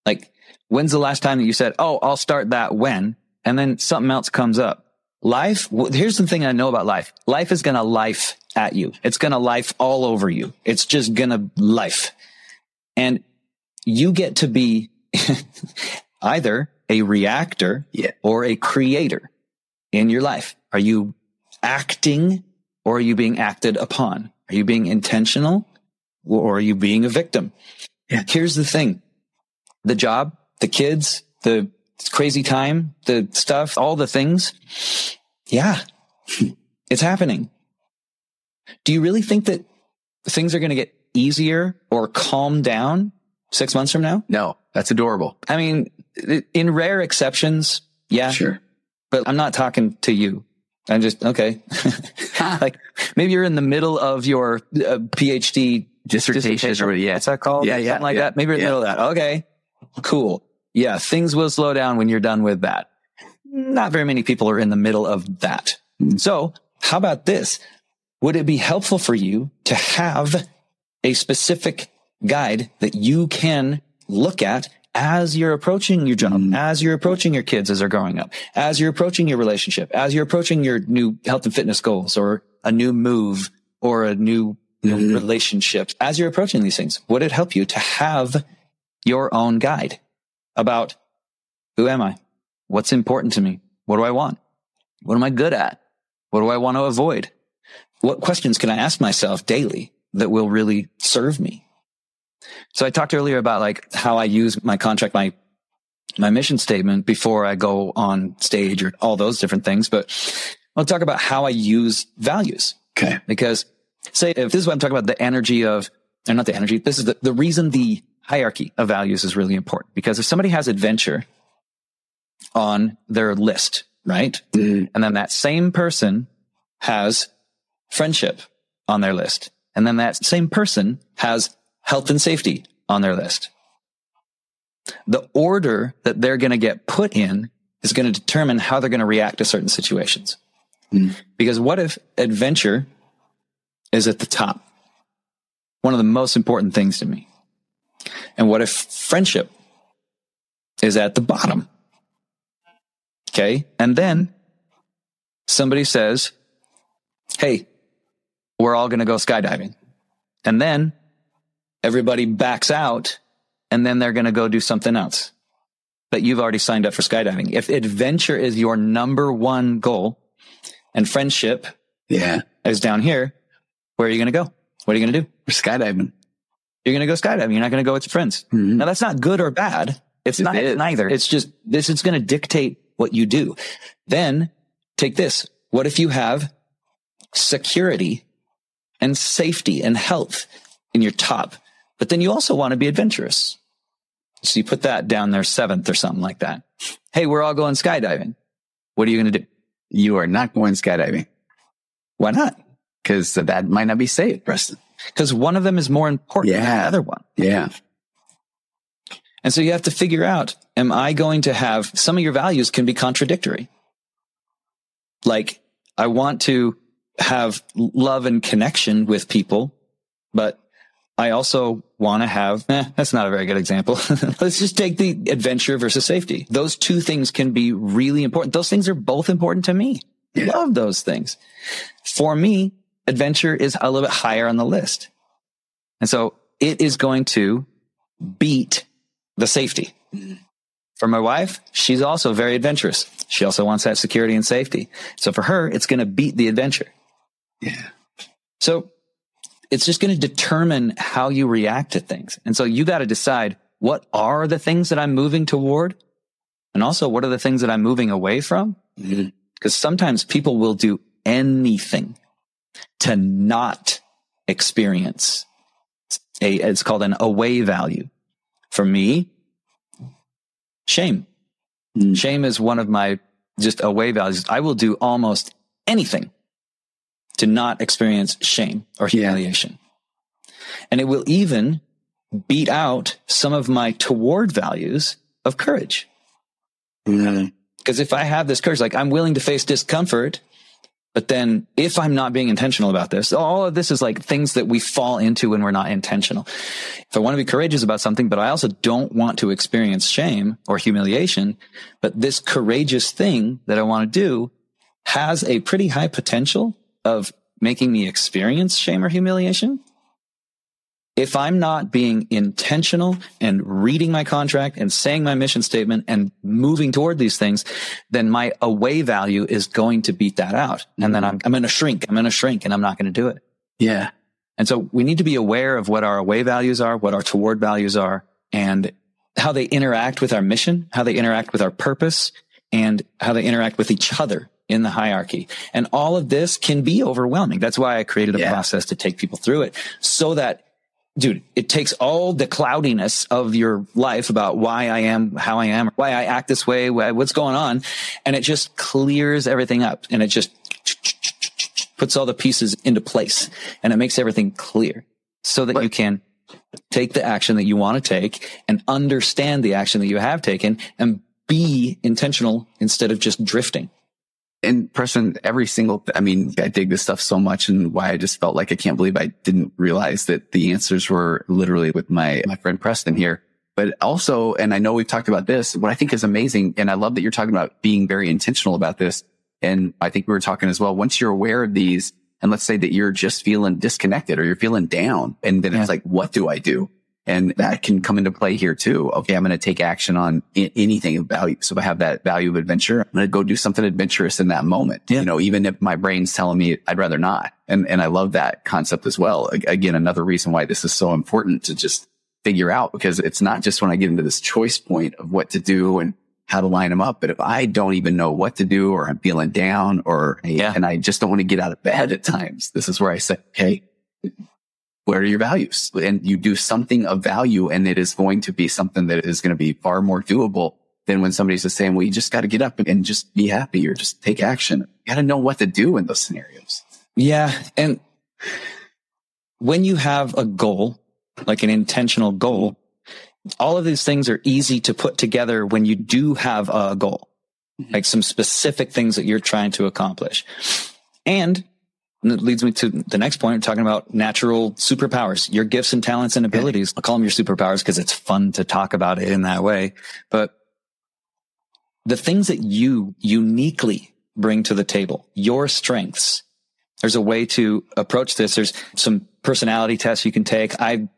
Like, when's the last time that you said, Oh, I'll start that when? And then something else comes up. Life, here's the thing I know about life. Life is going to life at you. It's going to life all over you. It's just going to life. And you get to be [laughs] either a reactor yeah. or a creator in your life. Are you acting or are you being acted upon? Are you being intentional or are you being a victim? Yeah. Here's the thing. The job, the kids, the crazy time, the stuff, all the things. Yeah, [laughs] it's happening. Do you really think that things are going to get easier or calm down six months from now? No, that's adorable. I mean, in rare exceptions, yeah. Sure. But I'm not talking to you. I'm just okay. [laughs] like maybe you're in the middle of your uh, PhD dissertation, dissertation, or yeah, what's that called? Yeah, yeah, something like yeah, that. Maybe you're in yeah. the middle of that. Okay, cool. Yeah, things will slow down when you're done with that. Not very many people are in the middle of that. So how about this? Would it be helpful for you to have a specific guide that you can look at as you're approaching your job, mm. as you're approaching your kids as they're growing up, as you're approaching your relationship, as you're approaching your new health and fitness goals or a new move or a new relationship, as you're approaching these things, would it help you to have your own guide about who am I? What's important to me? What do I want? What am I good at? What do I want to avoid? What questions can I ask myself daily that will really serve me? So I talked earlier about like how I use my contract, my, my mission statement before I go on stage or all those different things. But I'll talk about how I use values. Okay. Because say if this is what I'm talking about, the energy of, or not the energy, this is the, the reason the hierarchy of values is really important. Because if somebody has adventure on their list, right? Mm. And then that same person has friendship on their list. And then that same person has health and safety on their list. The order that they're going to get put in is going to determine how they're going to react to certain situations. Mm. Because what if adventure is at the top? One of the most important things to me. And what if friendship is at the bottom? Okay. And then somebody says, Hey, we're all going to go skydiving. And then everybody backs out and then they're going to go do something else. But you've already signed up for skydiving. If adventure is your number one goal and friendship Yeah. is down here, where are you going to go? What are you going to do? We're skydiving. You're going to go skydiving. You're not going to go with your friends. Mhm. Now that's not good or bad. It's It not is. neither. It's just this is going to dictate what you do. Then take this. What if you have security and safety and health in your top, but then you also want to be adventurous. So you put that down there seventh or something like that. Hey, we're all going skydiving. What are you going to do? You are not going skydiving Why not? because that might not be safe, Preston. Because one of them is more important than the other one. Yeah. And so you have to figure out, am I going to have some of your values can be contradictory? Like I want to have love and connection with people, but I also want to have, [laughs] eh, that's not a very good example. [laughs] Let's just take the adventure versus safety. Those two things can be really important. Those things are both important to me. Yeah. Love those things. For me, adventure is a little bit higher on the list. And so it is going to beat the safety. For my wife, she's also very adventurous. She also wants that security and safety. So for her, it's going to beat the adventure. Yeah. So it's just going to determine how you react to things. And so you got to decide what are the things that I'm moving toward? And also what are the things that I'm moving away from? Because sometimes people will do anything to not experience a, it's called an away value. For me, shame. Mm. Shame is one of my just away values. I will do almost anything to not experience shame or Yeah. humiliation. And it will even beat out some of my toward values of courage. Because if I have this courage, like I'm willing to face discomfort, but then if I'm not being intentional about this, all of this is like things that we fall into when we're not intentional. If I want to be courageous about something, but I also don't want to experience shame or humiliation, but this courageous thing that I want to do has a pretty high potential of making me experience shame or humiliation. If I'm not being intentional and reading my contract and saying my mission statement and moving toward these things, then my away value is going to beat that out. And then I'm, I'm going to shrink. I'm going to shrink and I'm not going to do it. Yeah. And so we need to be aware of what our away values are, what our toward values are, and how they interact with our mission, how they interact with our purpose, and how they interact with each other in the hierarchy. And all of this can be overwhelming. That's why I created a Yeah. process to take people through it so that dude, it takes all the cloudiness of your life about why I am how I am, why I act this way, what's going on. And it just clears everything up and it just puts all the pieces into place and it makes everything clear so that But- you can take the action that you want to take and understand the action that you have taken and be intentional instead of just drifting. And Preston, every single, I mean, I dig this stuff so much and why I just felt like I can't believe I didn't realize that the answers were literally with my, my friend Preston here. But also, and I know we've talked about this, what I think is amazing. And I love that you're talking about being very intentional about this. And I think we were talking as well. Once you're aware of these, and let's say that you're just feeling disconnected or you're feeling down, and then Yeah. it's like, what do I do? And that can come into play here too. Okay. I'm going to take action on anything of value. So if I have that value of adventure, I'm going to go do something adventurous in that moment. Yeah. You know, even if my brain's telling me I'd rather not. And, and I love that concept as well. Again, another reason why this is so important to just figure out because it's not just when I get into this choice point of what to do and how to line them up. But if I don't even know what to do or I'm feeling down or, yeah. and I just don't want to get out of bed at times, this is where I say, okay, what are your values? And you do something of value and it is going to be something that is going to be far more doable than when somebody's just saying, well, you just got to get up and just be happy or just take action. You got to know what to do in those scenarios. Yeah. And when you have a goal, like an intentional goal, all of these things are easy to put together when you do have a goal, mm-hmm. like some specific things that you're trying to accomplish. And it leads me to the next point. Talking about natural superpowers, your gifts and talents and abilities. I'll call them your superpowers because it's fun to talk about it in that way. But the things that you uniquely bring to the table, your strengths, there's a way to approach this. There's some personality tests you can take. I,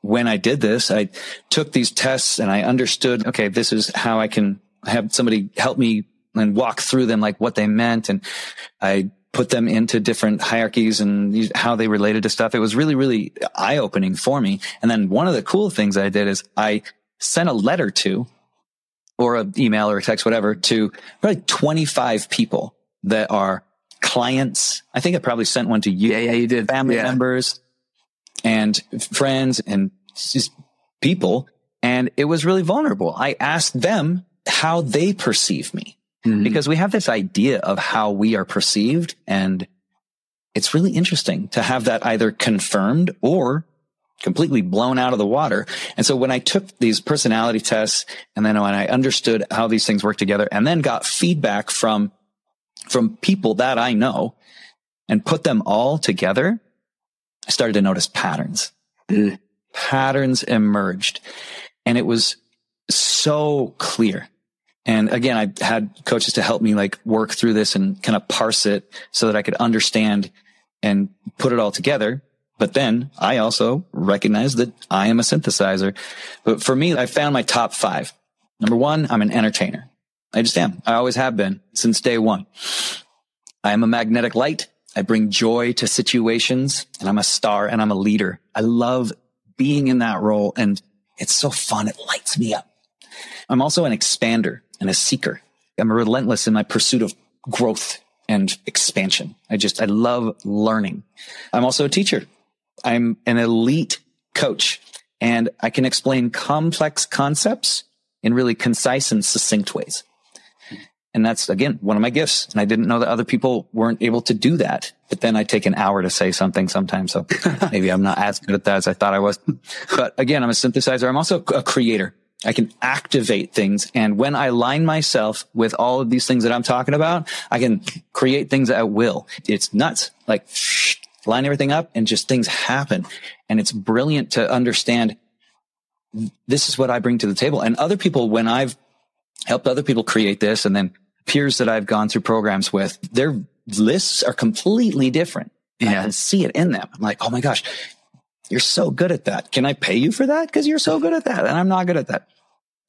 when I did this, I took these tests and I understood, okay, this is how I can have somebody help me and walk through them, like what they meant. And I put them into different hierarchies and how they related to stuff. It was really, really eye opening for me. And then one of the cool things I did is I sent a letter to or an email or a text, whatever, to probably 25 people that are clients. I think I probably sent one to you. Yeah, yeah, you did. Family yeah. members and friends and just people. And it was really vulnerable. I asked them how they perceive me. Mm-hmm. Because we have this idea of how we are perceived. And it's really interesting to have that either confirmed or completely blown out of the water. And so when I took these personality tests and then when I understood how these things work together and then got feedback from, from people that I know and put them all together, I started to notice patterns. Mm. Patterns emerged and it was so clear and again, I had coaches to help me like work through this and kind of parse it so that I could understand and put it all together. But then I also recognize that I am a synthesizer. But for me, I found my top five. Number one, I'm an entertainer. I just am. I always have been since day one. I am a magnetic light. I bring joy to situations and I'm a star and I'm a leader. I love being in that role and it's so fun. It lights me up. I'm also an expander and a seeker. I'm relentless in my pursuit of growth and expansion. I just, I love learning. I'm also a teacher. I'm an elite coach and I can explain complex concepts in really concise and succinct ways. And that's again, one of my gifts. And I didn't know that other people weren't able to do that. But then I take an hour to say something sometimes. So [laughs] maybe I'm not as good at that as I thought I was. But again, I'm a synthesizer. I'm also a creator. I can activate things. And when I line myself with all of these things that I'm talking about, I can create things at will. It's nuts. Like line everything up and just things happen. And it's brilliant to understand this is what I bring to the table. And other people, when I've helped other people create this and then peers that I've gone through programs with, their lists are completely different. Yeah. I can see it in them. I'm like, oh my gosh, you're so good at that. Can I pay you for that? Because you're so good at that. And I'm not good at that.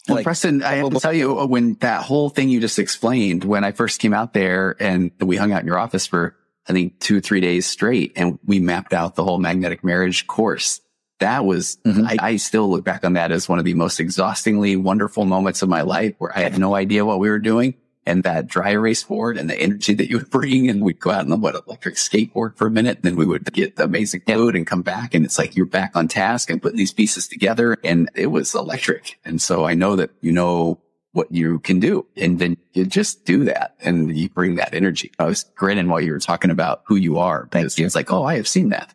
Well, like, Preston, I have to tell you, when that whole thing you just explained, when I first came out there and we hung out in your office for, I think, two or three days straight and we mapped out the whole magnetic marriage course. That was, mm-hmm. I, I still look back on that as one of the most exhaustingly wonderful moments of my life where I had no idea what we were doing and that dry erase board and the energy that you would bring. And we'd go out on the what electric skateboard for a minute. And then we would get the amazing code and come back. And it's like you're back on task and putting these pieces together. And it was electric. And so I know that you know what you can do. And then you just do that and you bring that energy. I was grinning while you were talking about who you are because it's like, oh, I have seen that.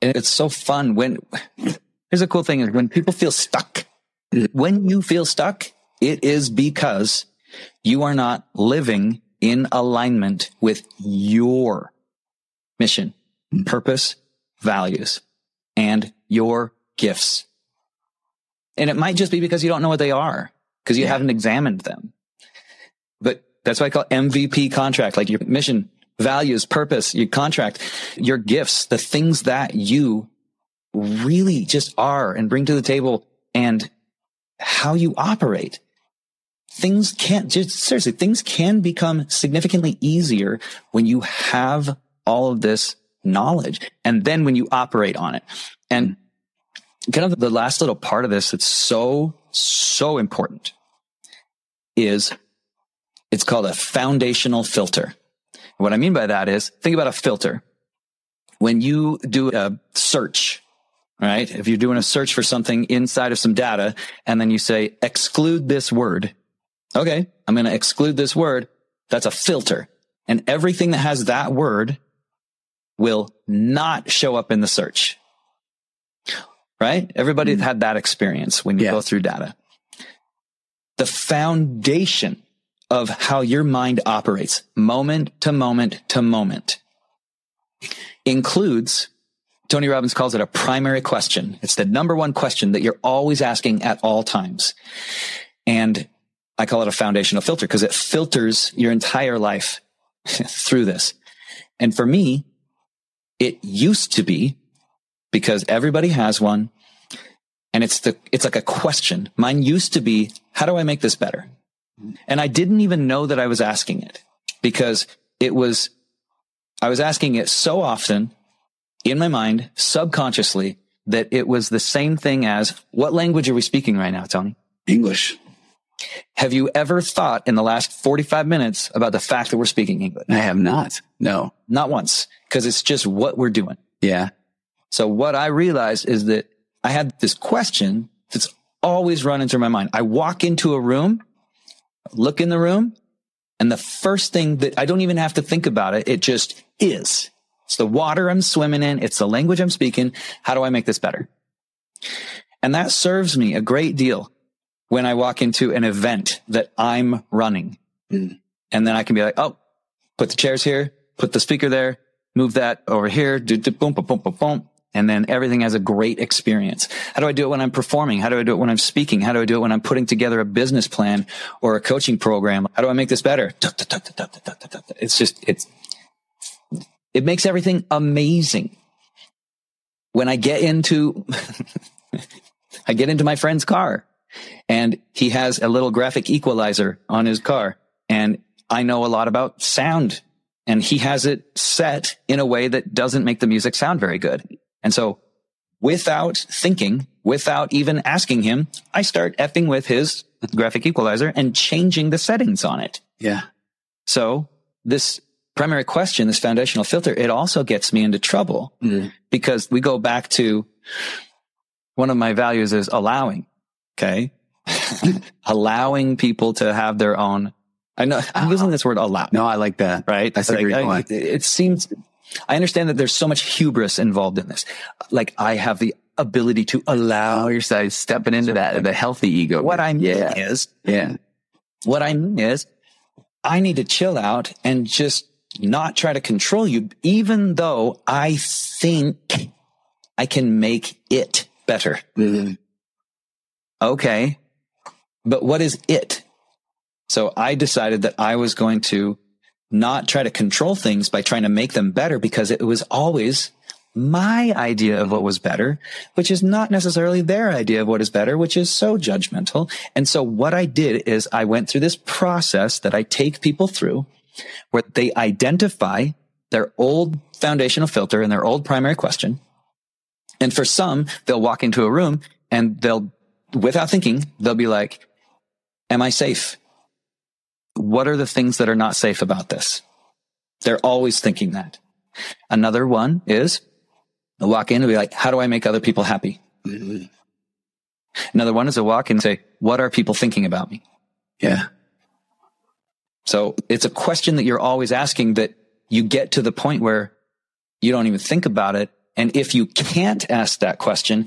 And it's so fun when here's a cool thing is when people feel stuck. Mm-hmm. When you feel stuck, it is because you are not living in alignment with your mission, hmm. purpose, values, and your gifts. And it might just be because you don't know what they are, because you yeah. haven't examined them. But that's why I call MVP contract, like your mission, values, purpose, your contract, your gifts, the things that you really just are and bring to the table and how you operate. Things can't just seriously, things can become significantly easier when you have all of this knowledge and then when you operate on it. And kind of the last little part of this that's so, so important is it's called a foundational filter. What I mean by that is think about a filter. When you do a search, right? If you're doing a search for something inside of some data and then you say exclude this word. Okay. I'm going to exclude this word. That's a filter and everything that has that word will not show up in the search. Right? Everybody mm. had that experience when you go through data. The foundation of how your mind operates moment to moment to moment includes Tony Robbins calls it a primary question. It's the number one question that you're always asking at all times. And I call it a foundational filter because it filters your entire life [laughs] through this. And for me, it used to be because everybody has one and it's the, it's like a question. Mine used to be, how do I make this better? And I didn't even know that I was asking it because it was, I was asking it so often in my mind, subconsciously, that it was the same thing as what language are we speaking right now, Tony? English. Have you ever thought in the last 45 minutes about the fact that we're speaking English? I have not. No. Not once, because it's just what we're doing. Yeah. So what I realized is that I had this question that's always running through my mind. I walk into a room, look in the room, and the first thing that I don't even have to think about it, it just is. It's the water I'm swimming in. It's the language I'm speaking. How do I make this better? And that serves me a great deal when I walk into an event that I'm running. Mm. And then I can be like, oh, put the chairs here, put the speaker there, move that over here, do, do boom, boom, boom, boom, boom. And then everything has a great experience. How do I do it when I'm performing? How do I do it when I'm speaking? How do I do it when I'm putting together a business plan or a coaching program? How do I make this better? It's just, it's, it makes everything amazing. When I get into, [laughs] I get into my friend's car and he has a little graphic equalizer on his car and I know a lot about sound and he has it set in a way that doesn't make the music sound very good. And so without thinking, without even asking him, I start effing with his graphic equalizer and changing the settings on it. Yeah. So this primary question, this foundational filter, it also gets me into trouble mm. because we go back to one of my values is allowing. Okay. [laughs] allowing people to have their own. I know I'm using this word allow. No, I like that. Right. That's like, I, it seems, I understand that there's so much hubris involved in this. Like I have the ability to allow. Oh, you're stepping into that, the healthy ego. What I mean yeah. is, yeah. What I mean is, I need to chill out and just not try to control you, even though I think I can make it better. Mm-hmm. Okay. But what is it? So I decided that I was going to not try to control things by trying to make them better because it was always my idea of what was better, which is not necessarily their idea of what is better, which is so judgmental. And so what I did is I went through this process that I take people through where they identify their old foundational filter and their old primary question. And for some, they'll walk into a room and they'll, without thinking, they'll be like, am I safe? What are the things that are not safe about this? They're always thinking that. Another one is they'll walk in and be like, how do I make other people happy? Mm-hmm. Another one is a walk in and say, what are people thinking about me? Yeah. So it's a question that you're always asking that you get to the point where you don't even think about it. And if you can't ask that question,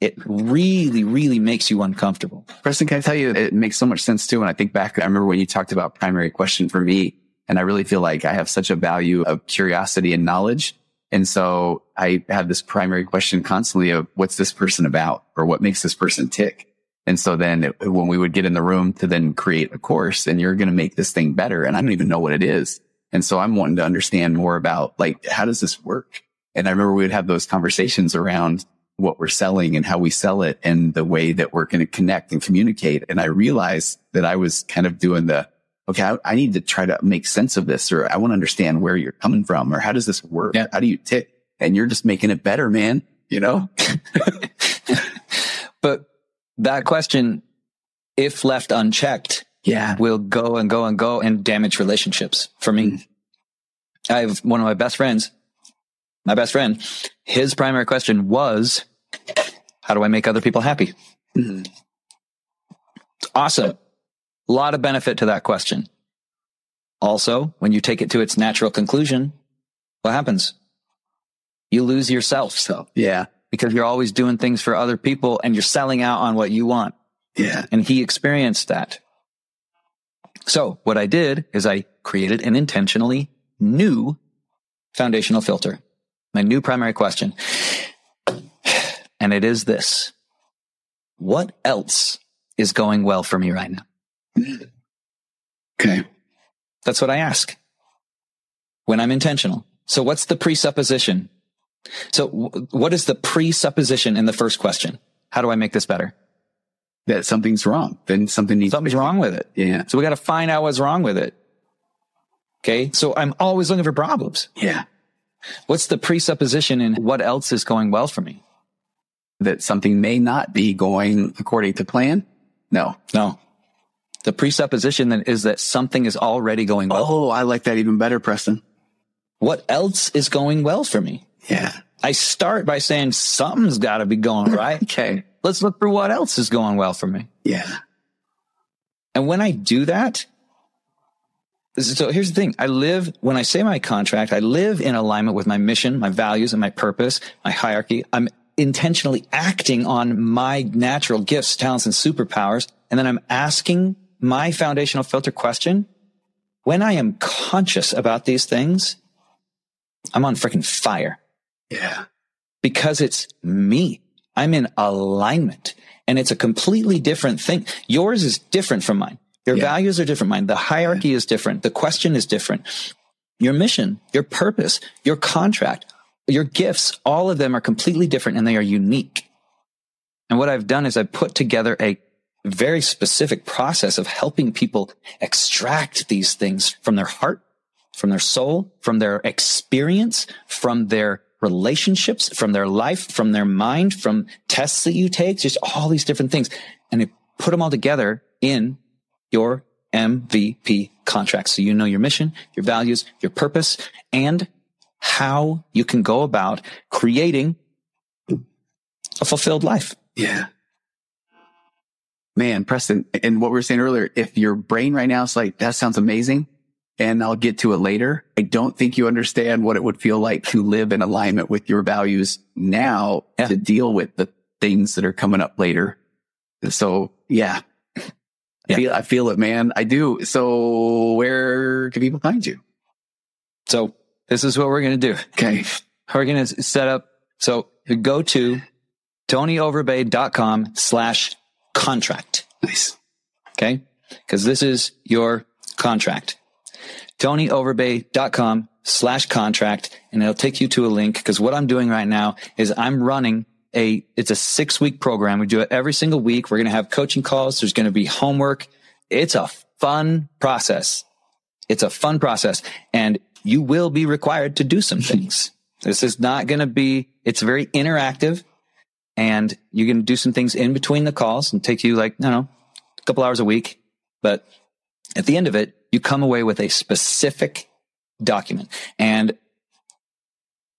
it really, really makes you uncomfortable. Preston, can I tell you, it makes so much sense too. When I think back, I remember when you talked about primary question for me, and I really feel like I have such a value of curiosity and knowledge. And so I have this primary question constantly of what's this person about or what makes this person tick? And so then it, when we would get in the room to then create a course and you're going to make this thing better. And I don't even know what it is. And so I'm wanting to understand more about like, how does this work? And I remember we would have those conversations around what we're selling and how we sell it and the way that we're going to connect and communicate. And I realized that I was kind of doing the, okay, I, I need to try to make sense of this or I want to understand where you're coming from or how does this work? Yeah. How do you tick? And you're just making it better, man. You know? [laughs] but that question, if left unchecked, yeah, will go and go and go and damage relationships for me. Mm. I have one of my best friends, my best friend, his primary question was, how do I make other people happy? Mm-hmm. Awesome. A lot of benefit to that question. Also, when you take it to its natural conclusion, what happens? You lose yourself. So yeah, because you're always doing things for other people and you're selling out on what you want. Yeah. And he experienced that. So what I did is I created an intentionally new foundational filter, my new primary question. And it is this. What else is going well for me right now? Okay. That's what I ask when I'm intentional. So what's the presupposition? So what is the presupposition in the first question? How do I make this better? That something's wrong. Then something needs something's wrong with it. Yeah. So we got to find out what's wrong with it. Okay. So I'm always looking for problems. Yeah. What's the presupposition and what else is going well for me? That something may not be going according to plan? No. No. The presupposition then is that something is already going well. Oh, I like that even better, Preston. What else is going well for me? Yeah. I start by saying something's got to be going right. [clears throat] okay. Let's look for what else is going well for me. Yeah. And when I do that, so here's the thing. I live, when I say my contract, I live in alignment with my mission, my values and my purpose, my hierarchy. I'm intentionally acting on my natural gifts, talents and superpowers. And then I'm asking my foundational filter question. When I am conscious about these things, I'm on freaking fire. Yeah. Because it's me. I'm in alignment and it's a completely different thing. Yours is different from mine. Your yeah. values are different. Mine. The hierarchy yeah. is different. The question is different. Your mission, your purpose, your contract, your gifts, all of them are completely different and they are unique. And what I've done is I've put together a very specific process of helping people extract these things from their heart, from their soul, from their experience, from their relationships, from their life, from their mind, from tests that you take, just all these different things. And they put them all together in your MVP contract. So you know your mission, your values, your purpose, and how you can go about creating a fulfilled life. Yeah. Man, Preston, and what we were saying earlier, if your brain right now is like, that sounds amazing, and I'll get to it later. I don't think you understand what it would feel like to live in alignment with your values now yeah. to deal with the things that are coming up later. So yeah, yeah. I feel, I feel it, man. I do. So where can people find you? So this is what we're going to do. Okay. [laughs] We're going to set up. So go to tonyoverbay.com slash contract. Nice. Okay. Cause this is your contract. tonyoverbay.com slash contract. And it'll take you to a link. Cause what I'm doing right now is I'm running a, it's a six week program. We do it every single week. We're going to have coaching calls. There's going to be homework. It's a fun process. It's a fun process and you will be required to do some things. this is not going to be, it's very interactive and you can do some things in between the calls and take you like, don't know, a couple hours a week. But at the end of it, you come away with a specific document and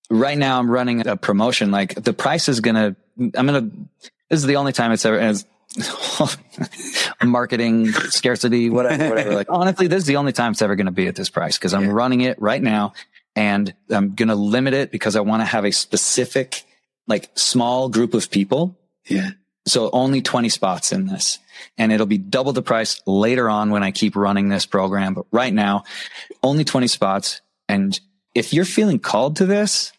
right now I'm running a promotion. Like the price is going to, I'm going to, this is the only time it's ever, as [laughs] marketing scarcity, whatever, whatever. Like honestly, this is the only time it's ever going to be at this price because I'm yeah. running it right now and I'm going to limit it because I want to have a specific, like small group of people. Yeah. So only 20 spots in this and it'll be double the price later on when I keep running this program. But right now, only 20 spots. And if you're feeling called to this,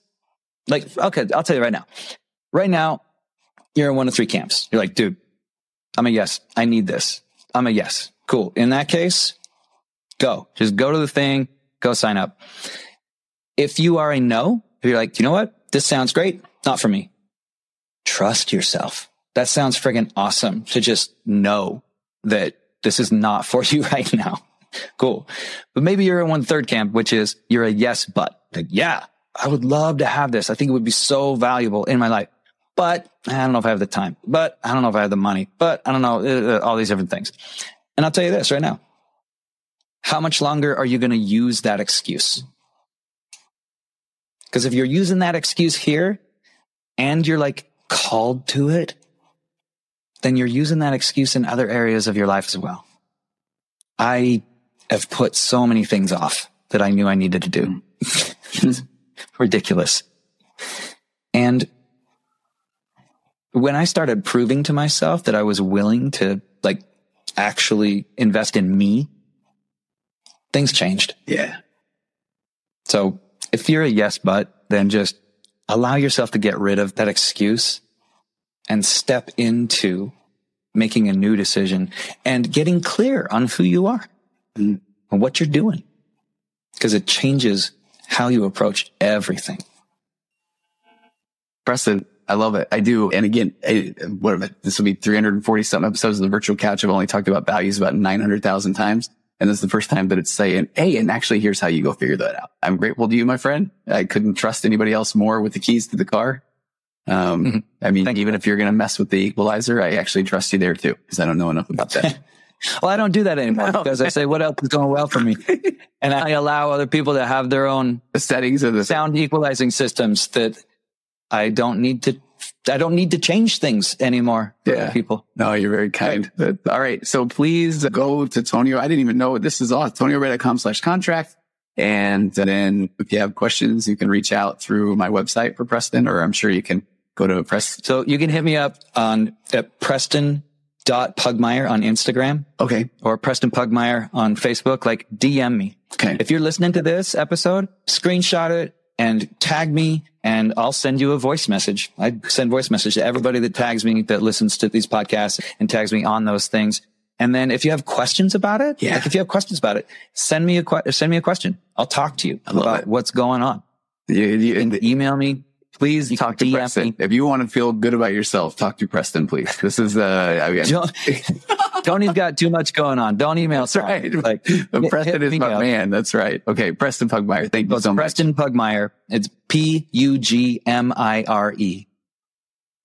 like, okay, I'll tell you right now. Right now, you're in one of three camps. You're like, dude, I'm a yes. I need this. I'm a yes. Cool. In that case, go. Just go to the thing, go sign up. If you are a no, if you're like, you know what? This sounds great. Not for me. trust yourself. That sounds friggin' awesome to just know that this is not for [laughs] you right now. cool. But maybe you're in one third camp, which is you're a yes, but like, yeah, I would love to have this. I think it would be so valuable in my life, but I don't know if I have the time, but I don't know if I have the money, but I don't know, uh, uh all these different things. And I'll tell you this right now. How much longer are you going to use that excuse? Because if you're using that excuse here and you're like called to it, then you're using that excuse in other areas of your life as well. I have put so many things off that I knew I needed to do. [laughs] Ridiculous. And when I started proving to myself that I was willing to like actually invest in me, things changed. Yeah. So if you're a yes, but then just allow yourself to get rid of that excuse and step into making a new decision and getting clear on who you are mm. and what you're doing because it changes how you approach everything. Preston, I love it. I do. And again, I, what this will be 340 something episodes of the virtual couch. I've only talked about values about 900,000 times. And this is the first time that it's saying, Hey, and actually here's how you go figure that out. I'm grateful to you, my friend. I couldn't trust anybody else more with the keys to the car. Um, mm-hmm. I mean, Thank even you. if you're going to mess with the equalizer, I actually trust you there too, because I don't know enough about that. [laughs] well, I don't do that anymore because I say, what else is going well for me? [laughs] And I allow other people to have their own the settings of the sound equalizing systems that I don't need to I don't need to change things anymore. Yeah. People. No, you're very kind. Right. All right. So please go to Tonio. I didn't even know this is all tonyoverbay.com slash contract. And then if you have questions, you can reach out through my website for Preston, or I'm sure you can go to Preston. So you can hit me up on at Preston Pugmire on Instagram. Okay. Or Preston Pugmire on Facebook. Like DM me. Okay. If you're listening to this episode, screenshot it and tag me and I'll send you a voice message. I send voice message to everybody that tags me that listens to these podcasts and tags me on those things. And then if you have questions about it, yeah. like if you have questions about it, send me a que- send me a question. I'll talk to you about it. what's going on. You, you, and email me. Please talk to DM Preston. Me. If you want to feel good about yourself, talk to Preston, please. This is uh, I mean, Tony's got too much going on. Don't email. That's right. Like [laughs] Preston is my up. man. That's right. Okay, Preston Pugmire. Thank you so Preston much. Preston Pugmire. It's P U G M I R E.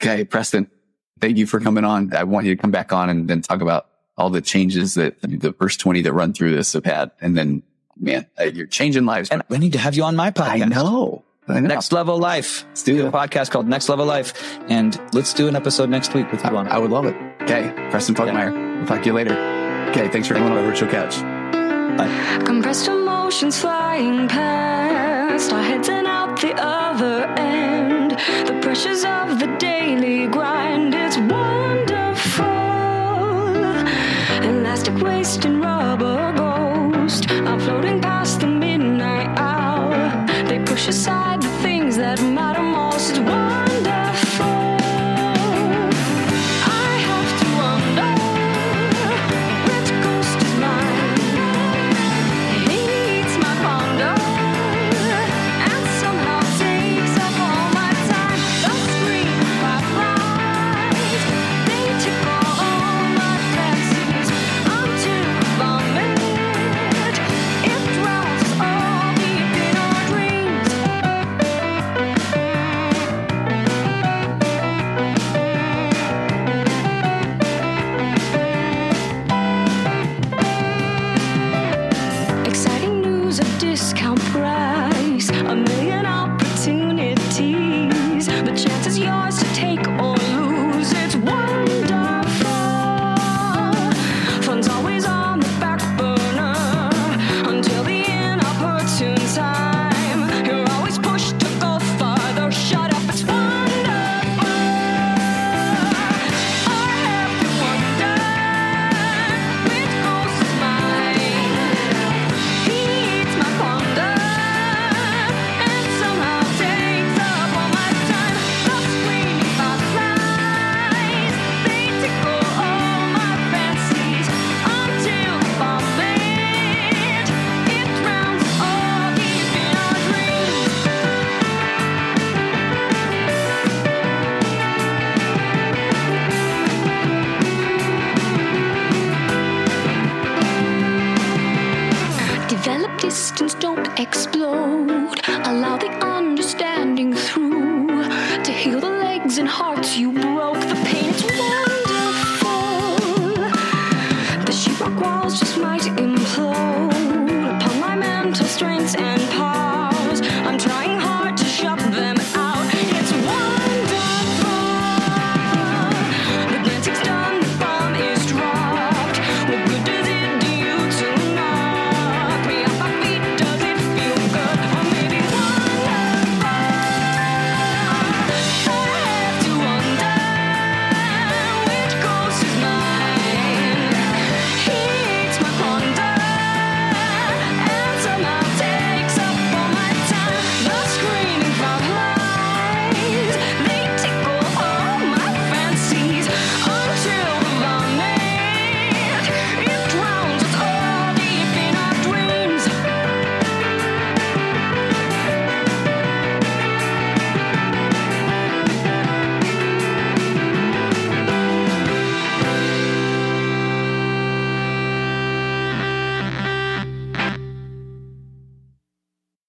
Okay, Preston. Thank you for coming on. I want you to come back on and then talk about all the changes that the first 20 that run through this have had. And then, man, uh, you're changing lives. And I need to have you on my podcast. I know. Next Level Life. Let's do a podcast called Next Level Life. And let's do an episode next week with you on. I would love it. Okay. Preston Pugmire. Yeah. We'll talk to you later. Okay. Thanks for coming on Virtual Couch. Bye. Compressed emotions flying past. Our heads and out the other end. The pressures of the daily grind. It's wonderful. Elastic waste and